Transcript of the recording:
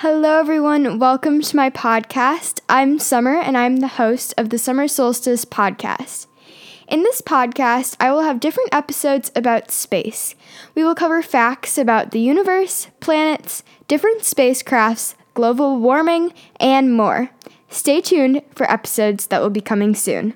Hello, everyone. Welcome to my podcast. I'm Summer, and I'm the host of the Summer Solstice podcast. In this podcast, I will have different episodes about space. We will cover facts about the universe, planets, different spacecrafts, global warming, and more. Stay tuned for episodes that will be coming soon.